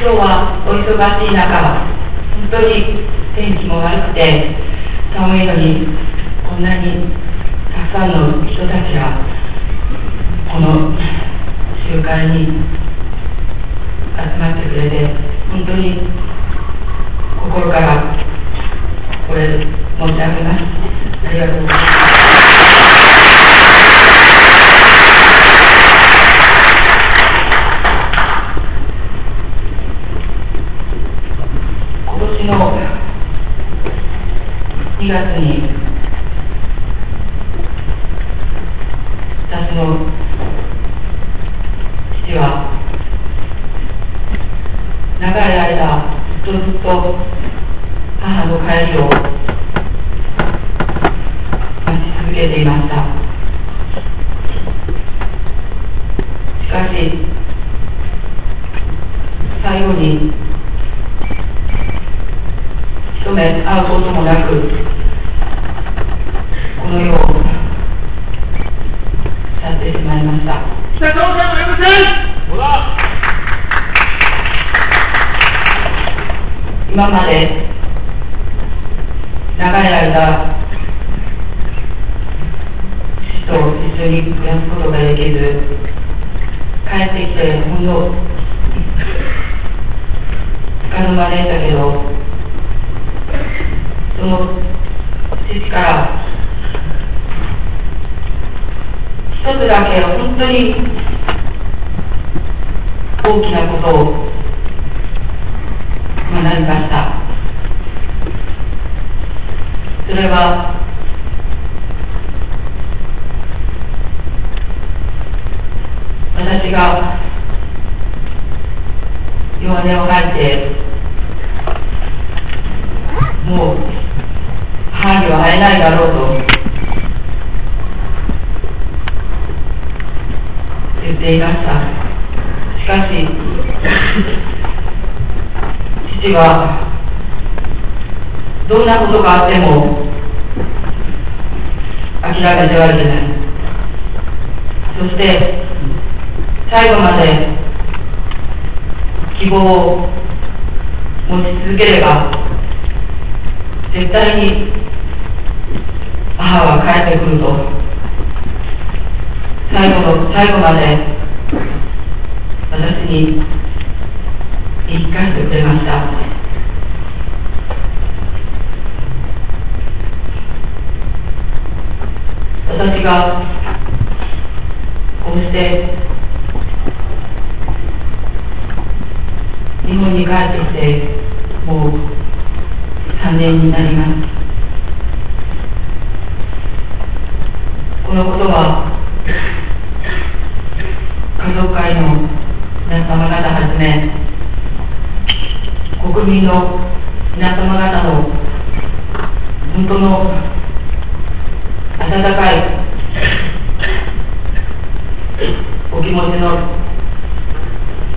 今日はお忙しい中、本当に天気も悪くて寒いのにこんなにたくさんの人たちがこの集会に集まってくれて本当に心からこれ申し上げますありがとうございます今年の2月に私の父は長い間ずっとずっと母の帰りを待ち続けていました。しかし最後に一目会うこともなくこの世を去ってしまいました北朝鮮の MC! 今まで長い間父と一緒に暮らすことができず帰ってきてほんのつかの間でしたけどその父から一つだけ本当に大きなことを学びました。それは私が弱音を吐いてもう母には会えないだろうと言っていました。しかし父はどんなことがあっても諦めてはいけない。そして最後まで希望を持ち続ければ絶対に母は帰ってくると。最後の最後まで私に言い聞かせてくれました私がこうして日本に帰ってきてもう3年になります。このことは家族会の皆様方はじめ国民の皆様方の本当の温かい。お気持ちの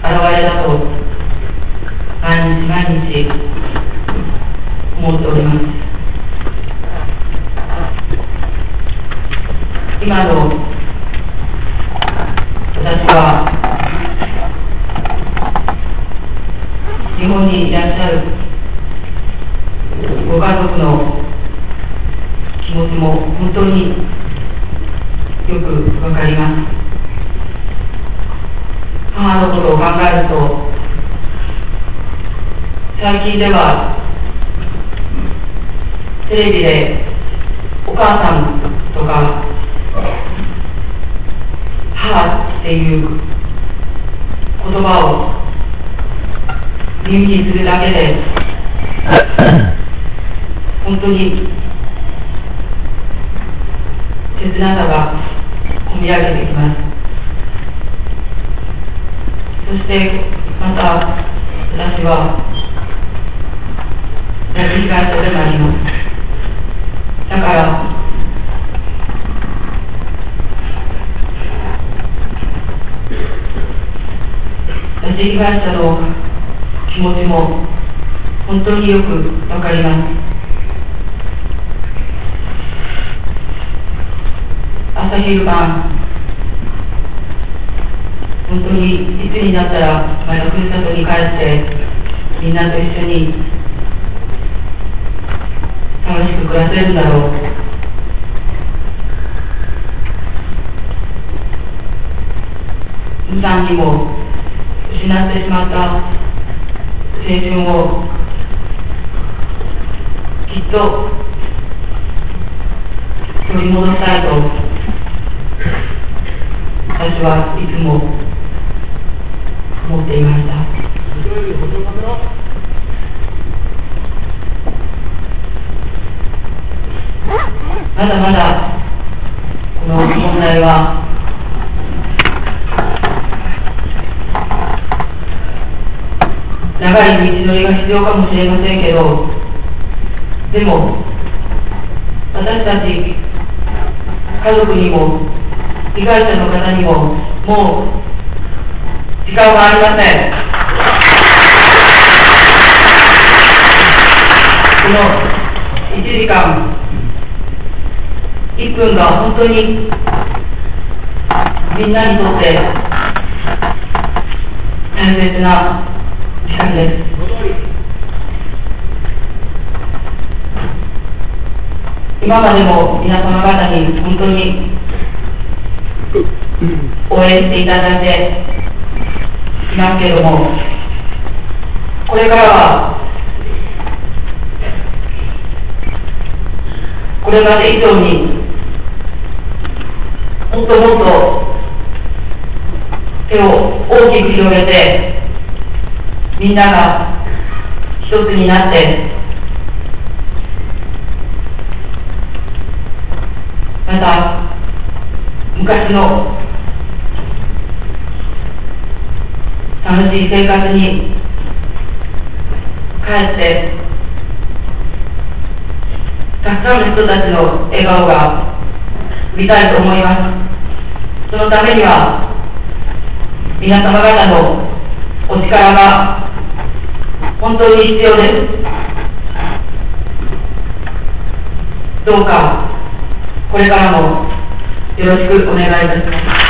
表れだと毎日毎日思っております。今の私は日本にいらっしゃるご家族のも本当によくわかります。母のことを考えると最近ではテレビでお母さんとか母っていう言葉を耳にするだけで本当に切なさが込み上げてきます。そしてまた私は拉致被害者でもあります。だから拉致被害者の気持ちも本当によくわかります。本当にいつになったら前のふるさとに帰ってみんなと一緒に楽しく暮らせるんだろう。無残にも失ってしまった青春をきっと取り戻したいと。私はいつも思っていました。まだまだこの問題は長い道のりが必要かもしれませんけどでも私たち家族にも被害者の方にももう時間はありません。この1時間1分が本当にみんなにとって大切な時間です。今までも皆様方に本当に応援していただいていますけれどもこれからはこれまで以上にもっともっと手を大きく広げてみんなが一つになってまた昔の楽しい生活に帰ってたくさんの人たちの笑顔が見たいと思います。そのためには皆様方のお力が本当に必要です。どうかこれからもよろしくお願いいたします。